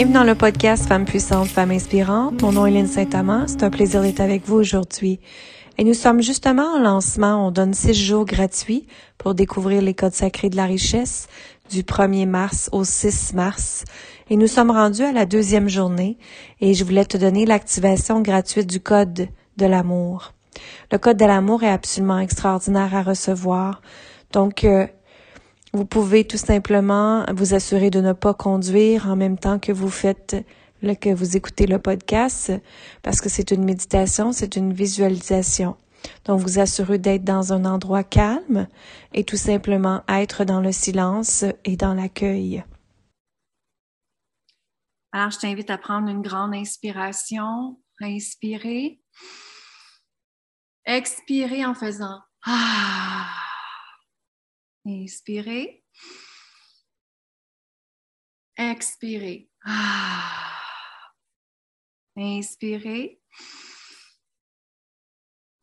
Bienvenue dans le podcast Femmes puissantes, Femmes inspirantes. Mon nom est Lynne Saint-Amand. C'est un plaisir d'être avec vous aujourd'hui. Et nous sommes justement en lancement. On donne six jours gratuits pour découvrir les codes sacrés de la richesse du 1er mars au 6 mars. Et nous sommes rendus à la deuxième journée et je voulais te donner l'activation gratuite du code de l'amour. Le code de l'amour est absolument extraordinaire à recevoir. Donc, euh, vous pouvez tout simplement vous assurer de ne pas conduire en même temps que vous faites le, que vous écoutez le podcast parce que c'est une méditation, c'est une visualisation. Donc, vous assurez d'être dans un endroit calme et tout simplement être dans le silence et dans l'accueil. Alors, je t'invite à prendre une grande inspiration. Inspirer. Expirer en faisant ah. Inspirez. Expirez. Ah. Inspirez.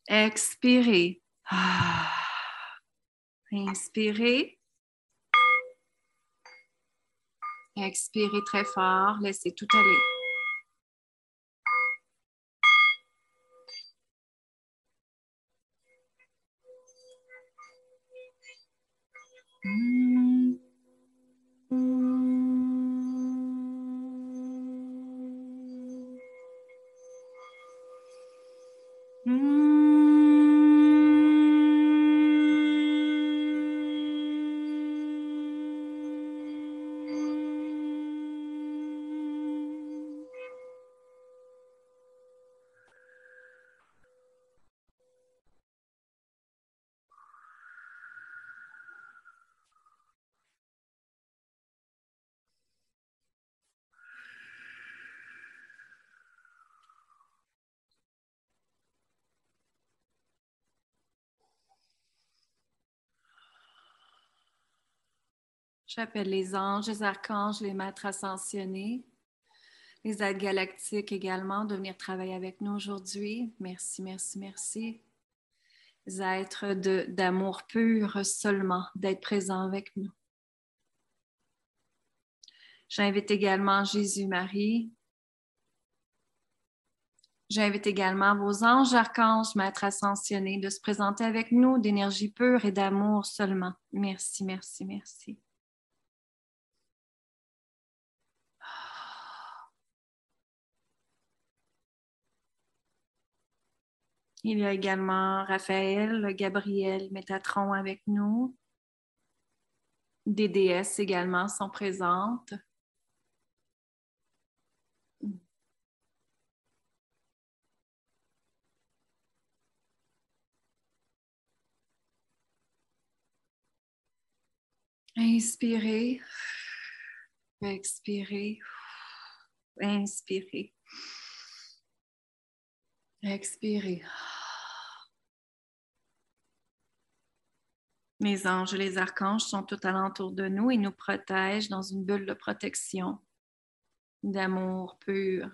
Expirez. Ah. Inspirez. Expirez très fort. Laissez tout aller. J'appelle les anges, les archanges, les maîtres ascensionnés, les aides galactiques également de venir travailler avec nous aujourd'hui. Merci, merci, merci. Les êtres d'amour pur seulement, d'être présents avec nous. J'invite également Jésus-Marie. J'invite également vos anges, archanges, maîtres ascensionnés de se présenter avec nous d'énergie pure et d'amour seulement. Merci, merci, merci. Il y a également Raphaël, Gabriel, Métatron avec nous. Des déesses également sont présentes. Inspirez, expirez, inspirez, expirez. Les anges et les archanges sont tout alentour de nous et nous protègent dans une bulle de protection, d'amour pur.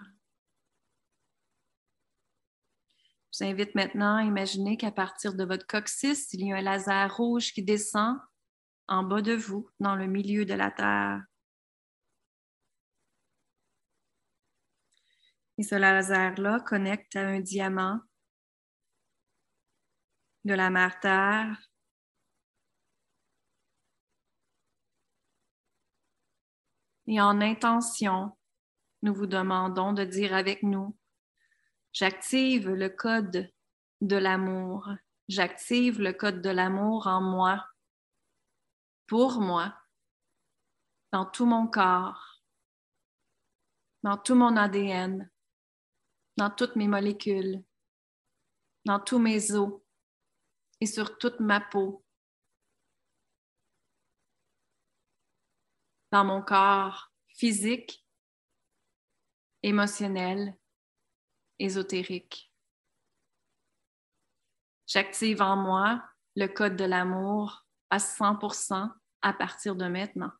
Je vous invite maintenant à imaginer qu'à partir de votre coccyx, il y a un laser rouge qui descend en bas de vous, dans le milieu de la Terre. Et ce laser-là connecte à un diamant de la mère Terre Et en intention, nous vous demandons de dire avec nous, j'active le code de l'amour. J'active le code de l'amour en moi, pour moi, dans tout mon corps, dans tout mon ADN, dans toutes mes molécules, dans tous mes os et sur toute ma peau. Dans mon corps physique, émotionnel, ésotérique. J'active en moi le code de l'amour à 100% à partir de maintenant.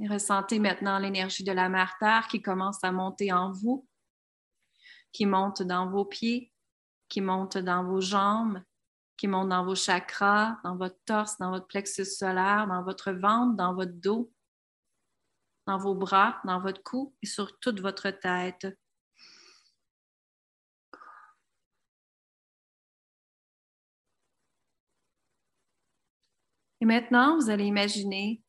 Et ressentez maintenant l'énergie de la mère Terre qui commence à monter en vous qui monte dans vos pieds, qui monte dans vos jambes, qui monte dans vos chakras, dans votre torse, dans votre plexus solaire, dans votre ventre, dans votre dos, dans vos bras, dans votre cou et sur toute votre tête. Et maintenant, vous allez imaginer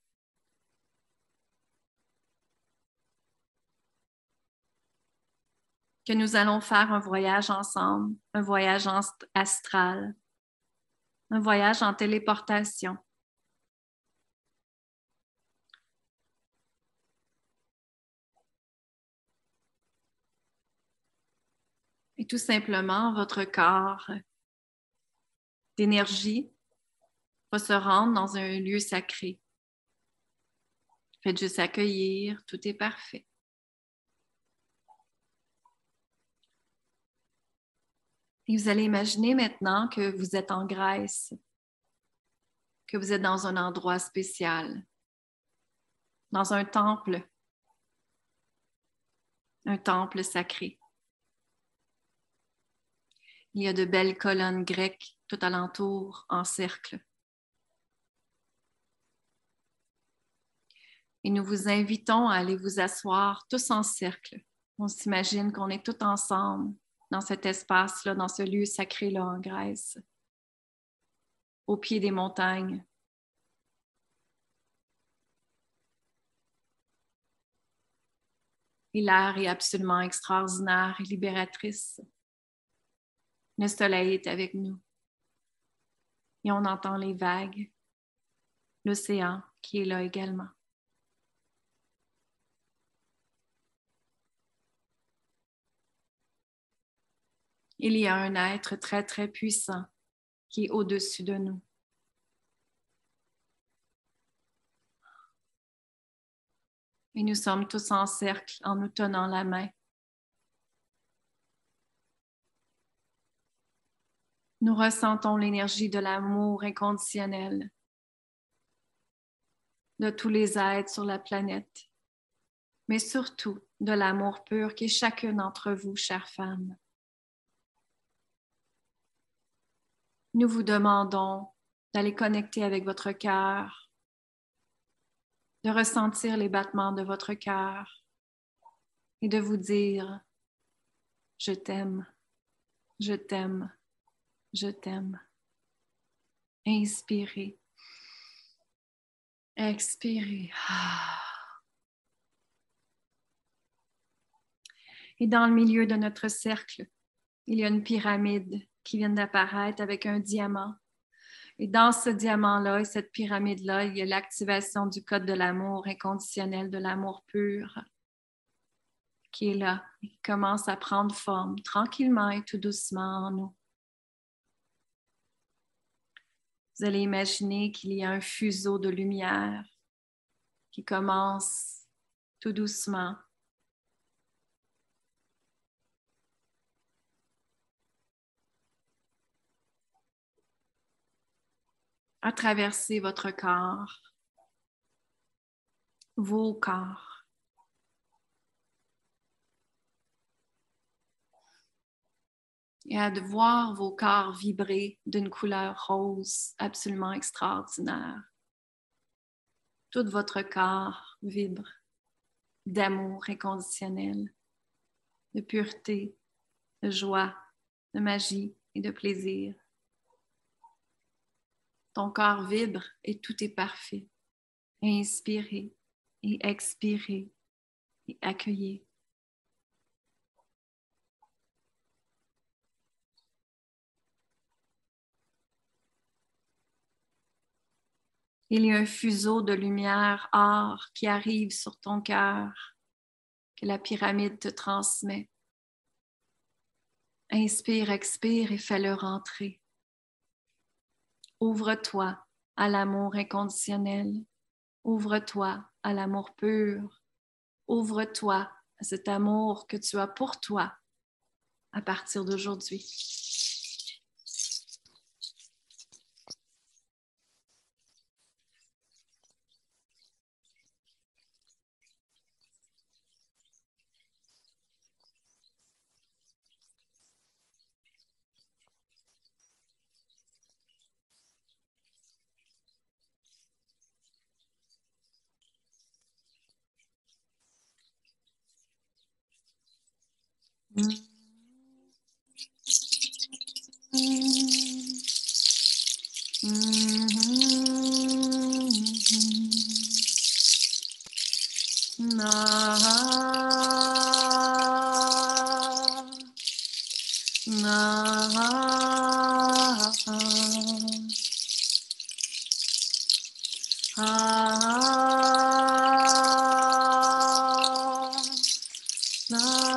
que nous allons faire un voyage ensemble, un voyage astral, un voyage en téléportation. Et tout simplement, votre corps d'énergie va se rendre dans un lieu sacré. Faites juste accueillir, tout est parfait. Et vous allez imaginer maintenant que vous êtes en Grèce, que vous êtes dans un endroit spécial, dans un temple, un temple sacré. Il y a de belles colonnes grecques tout alentour en cercle. Et nous vous invitons à aller vous asseoir tous en cercle. On s'imagine qu'on est tous ensemble dans cet espace-là, dans ce lieu sacré-là en Grèce, au pied des montagnes. Et l'air est absolument extraordinaire et libératrice. Le soleil est avec nous. Et on entend les vagues, l'océan qui est là également. Il y a un être très, très puissant qui est au-dessus de nous. Et nous sommes tous en cercle en nous tenant la main. Nous ressentons l'énergie de l'amour inconditionnel de tous les êtres sur la planète, mais surtout de l'amour pur qui est chacune d'entre vous, chères femmes. Nous vous demandons d'aller connecter avec votre cœur, de ressentir les battements de votre cœur et de vous dire, je t'aime, je t'aime, je t'aime. Inspirez. Expirez. Et dans le milieu de notre cercle, il y a une pyramide qui viennent d'apparaître avec un diamant. Et dans ce diamant-là et cette pyramide-là, il y a l'activation du code de l'amour inconditionnel, de l'amour pur qui est là, qui commence à prendre forme tranquillement et tout doucement en nous. Vous allez imaginer qu'il y a un fuseau de lumière qui commence tout doucement à traverser votre corps, vos corps. Et à de voir vos corps vibrer d'une couleur rose absolument extraordinaire. Tout votre corps vibre d'amour inconditionnel, de pureté, de joie, de magie et de plaisir. Ton corps vibre et tout est parfait. Inspirez et expirez et accueillez. Il y a un fuseau de lumière or qui arrive sur ton cœur, que la pyramide te transmet. Inspire, expire et fais-le rentrer. Ouvre-toi à l'amour inconditionnel. Ouvre-toi à l'amour pur. Ouvre-toi à cet amour que tu as pour toi à partir d'aujourd'hui. Ah, ah, ah.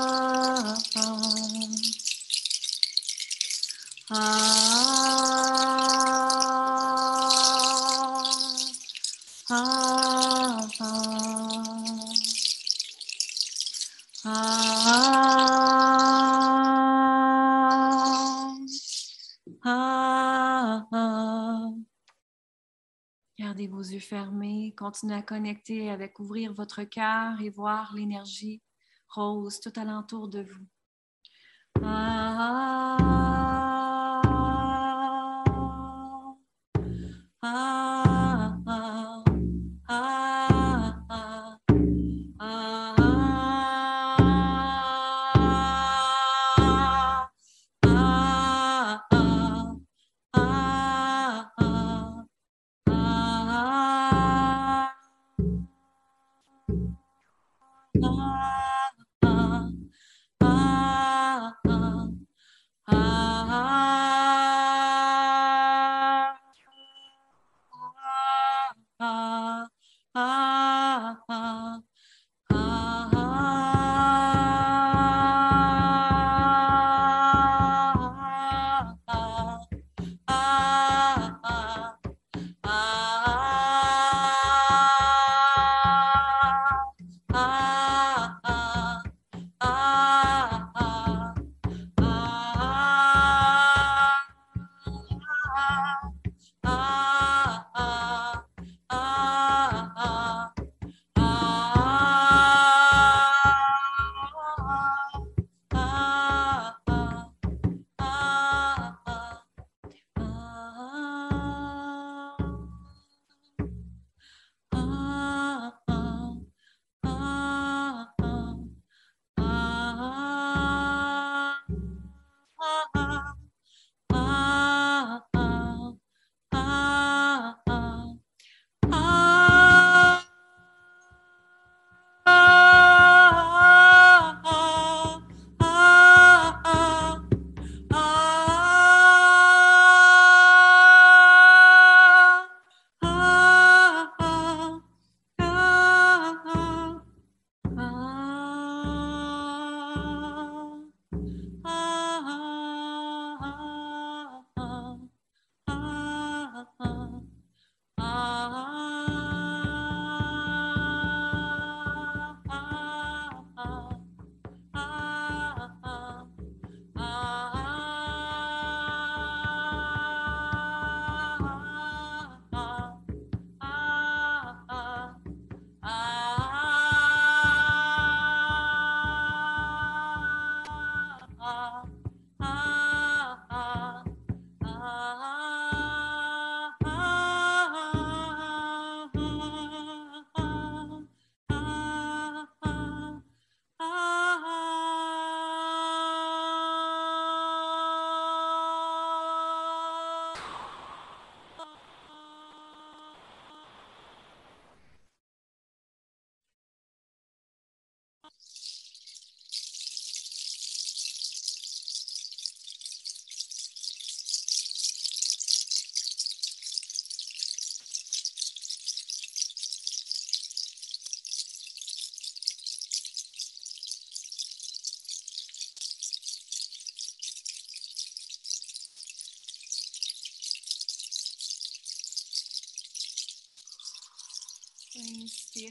Gardez vos yeux fermés, continuez à connecter avec ouvrir votre cœur et voir l'énergie rose tout alentour de vous.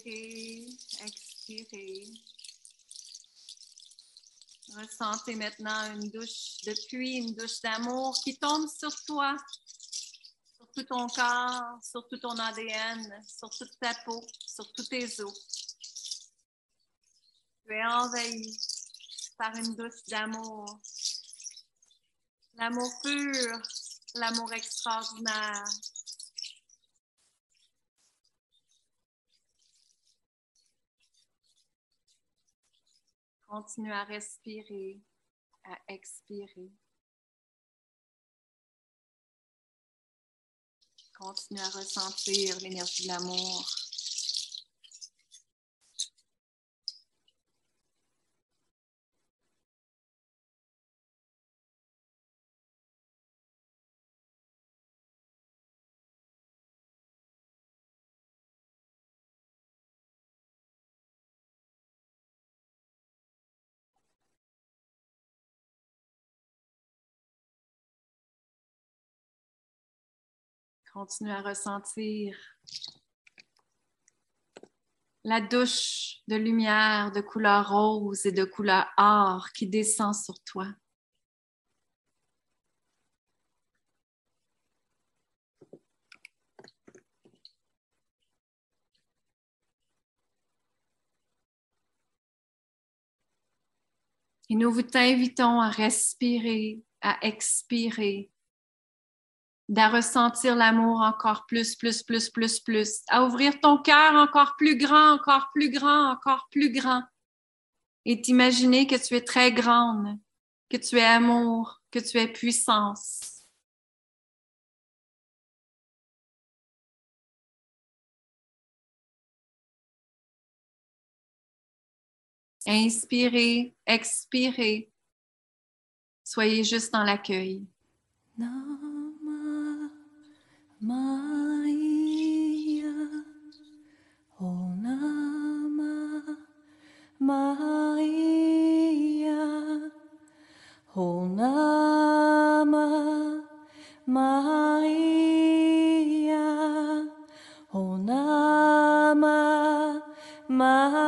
Inspirez, expirez. Ressentez maintenant une douche de pluie, une douche d'amour qui tombe sur toi, sur tout ton corps, sur tout ton ADN, sur toute ta peau, sur tous tes os. Tu es envahi par une douche d'amour. L'amour pur, l'amour extraordinaire, Continue à respirer. à expirer. Continue à ressentir l'énergie de l'amour. Continue à ressentir la douche de lumière de couleur rose et de couleur or qui descend sur toi. Et nous vous t'invitons à respirer, à expirer d'à ressentir l'amour encore plus, plus, plus, plus, plus, à ouvrir ton cœur encore plus grand, encore plus grand, encore plus grand, et t'imaginer que tu es très grande, que tu es amour, que tu es puissance. Inspirez, expirez. Soyez juste dans l'accueil. Maria, O Nama, Maria, O Nama, Maria, O Nama, Maria.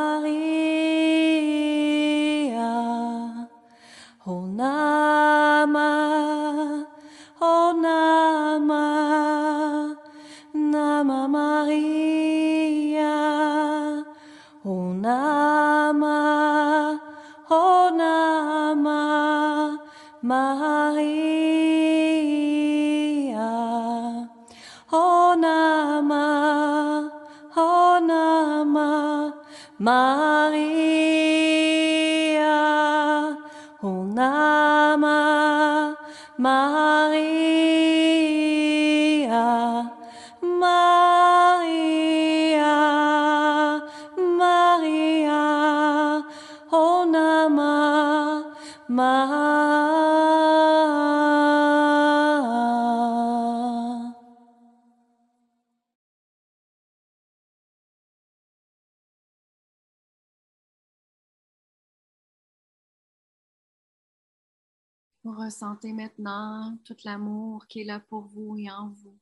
Vous ressentez maintenant tout l'amour qui est là pour vous et en vous.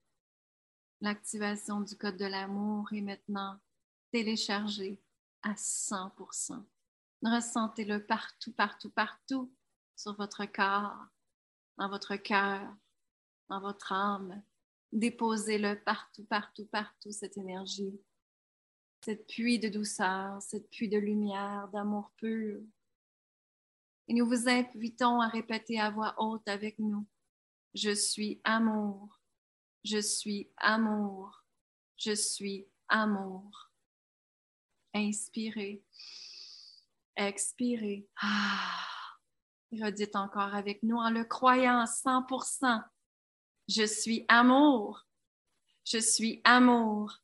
L'activation du code de l'amour est maintenant téléchargée à 100%. Ressentez-le partout, partout, partout sur votre corps, dans votre cœur, dans votre âme. Déposez-le partout, partout, partout, cette énergie, cette puits de douceur, cette puits de lumière, d'amour pur. Et nous vous invitons à répéter à voix haute avec nous. Je suis amour. Je suis amour. Je suis amour. Inspirez. Expirez. Ah. Redites encore avec nous en le croyant à 100%. Je suis amour. Je suis amour.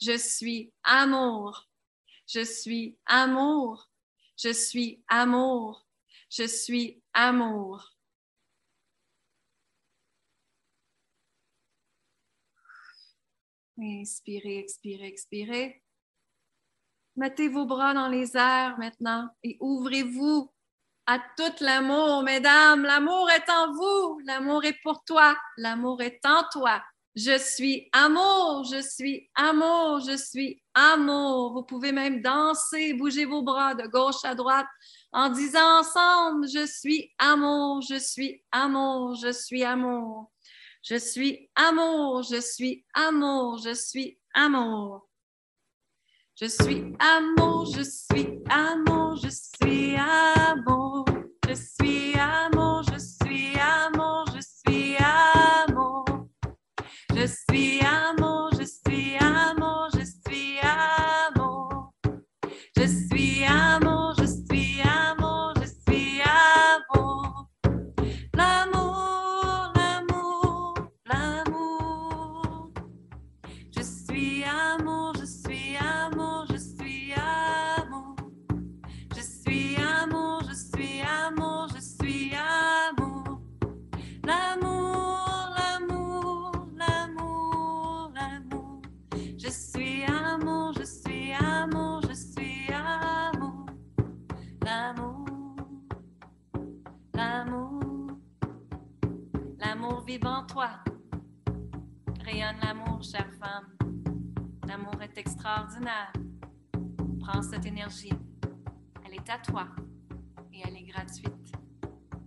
Je suis amour. Je suis amour. Je suis amour. Je suis amour. Inspirez, expirez, expirez. Mettez vos bras dans les airs maintenant et ouvrez-vous à tout l'amour, mesdames. L'amour est en vous. L'amour est pour toi. L'amour est en toi. Je suis amour, je suis amour, je suis amour. Vous pouvez même danser, bouger vos bras de gauche à droite en disant ensemble, je suis amour, je suis amour, je suis amour. Je suis amour, je suis amour, je suis amour. Je suis amour, je suis amour, je suis amour. Toi. Rayonne l'amour, chère femme. L'amour est extraordinaire. Prends cette énergie. Elle est à toi et elle est gratuite.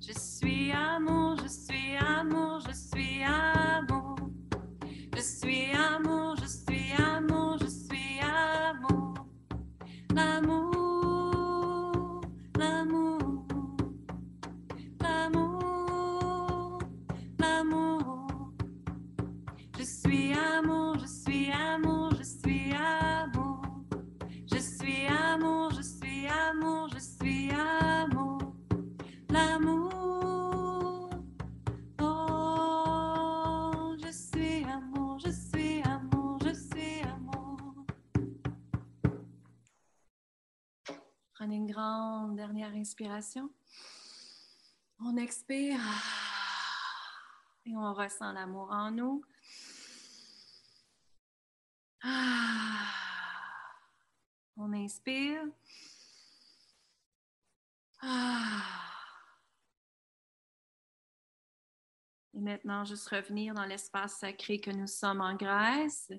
Je suis amour, je suis amour, je suis amour. Je suis amour, On expire et on ressent l'amour en nous. On inspire. Et maintenant, juste revenir dans l'espace sacré que nous sommes en Grèce.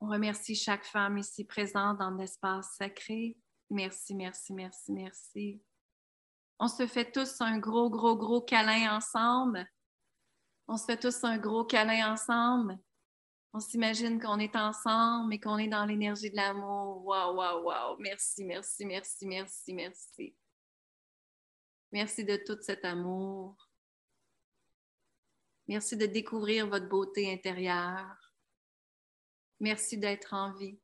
On remercie chaque femme ici présente dans l'espace sacré. Merci, merci, merci, merci. On se fait tous un gros, gros, gros câlin ensemble. On se fait tous un gros câlin ensemble. On s'imagine qu'on est ensemble et qu'on est dans l'énergie de l'amour. Waouh, waouh, waouh. Merci, merci, merci, merci, merci. Merci de tout cet amour. Merci de découvrir votre beauté intérieure. Merci d'être en vie.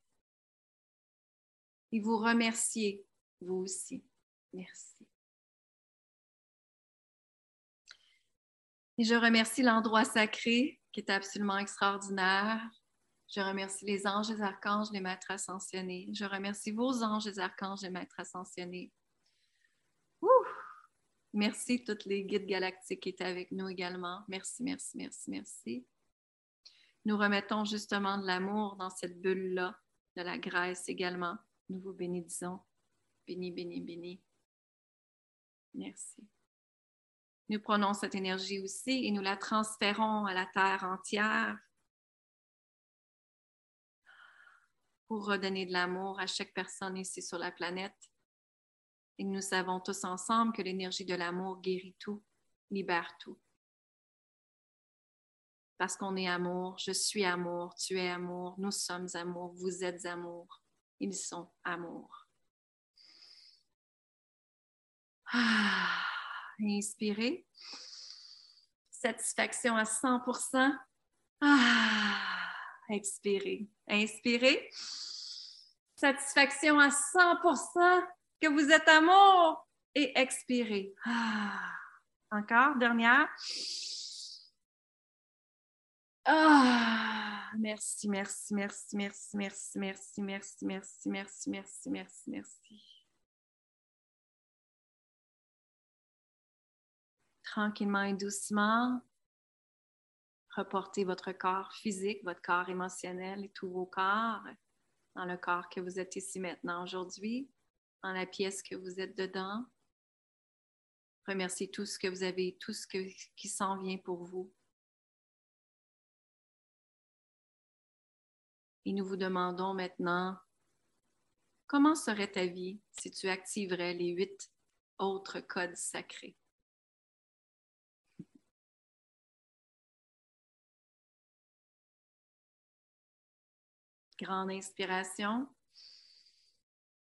Et vous remercier, vous aussi. Merci. Et je remercie l'endroit sacré qui est absolument extraordinaire. Je remercie les anges, les archanges, les maîtres ascensionnés. Je remercie vos anges, les archanges, les maîtres ascensionnés. Ouh! Merci toutes les guides galactiques qui étaient avec nous également. Merci, merci, merci, merci. Nous remettons justement de l'amour dans cette bulle-là, de la Grèce également. Nous vous bénissons. Béni, béni, béni. Merci. Nous prenons cette énergie aussi et nous la transférons à la Terre entière pour redonner de l'amour à chaque personne ici sur la planète. Et nous savons tous ensemble que l'énergie de l'amour guérit tout, libère tout. Parce qu'on est amour, je suis amour, tu es amour, nous sommes amour, vous êtes amour, ils sont amour. Ah, inspirez. Satisfaction à 100%. Ah, expirez. Inspirez. Satisfaction à 100% que vous êtes amour et expirez. Ah. Encore, dernière. Ah, merci, merci, merci, merci, merci, merci, merci, merci, merci, merci, merci, merci. Tranquillement et doucement, reportez votre corps physique, votre corps émotionnel et tous vos corps dans le corps que vous êtes ici maintenant aujourd'hui, dans la pièce que vous êtes dedans. Remerciez tout ce que vous avez, tout ce que, qui s'en vient pour vous. Et nous vous demandons maintenant, comment serait ta vie si tu activerais les huit autres codes sacrés? Grande inspiration.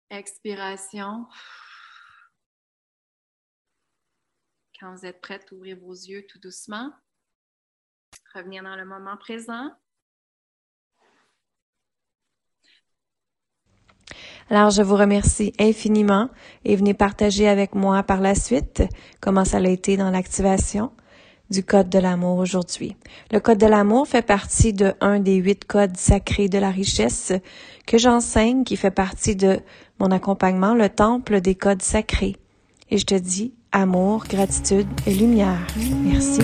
Expiration. Quand vous êtes prête, ouvrez vos yeux tout doucement. Revenir dans le moment présent. Alors, je vous remercie infiniment et venez partager avec moi par la suite comment ça a été dans l'activation du Code de l'amour aujourd'hui. Le Code de l'amour fait partie de un des huit codes sacrés de la richesse que j'enseigne, qui fait partie de mon accompagnement, le Temple des codes sacrés. Et je te dis amour, gratitude et lumière. Merci.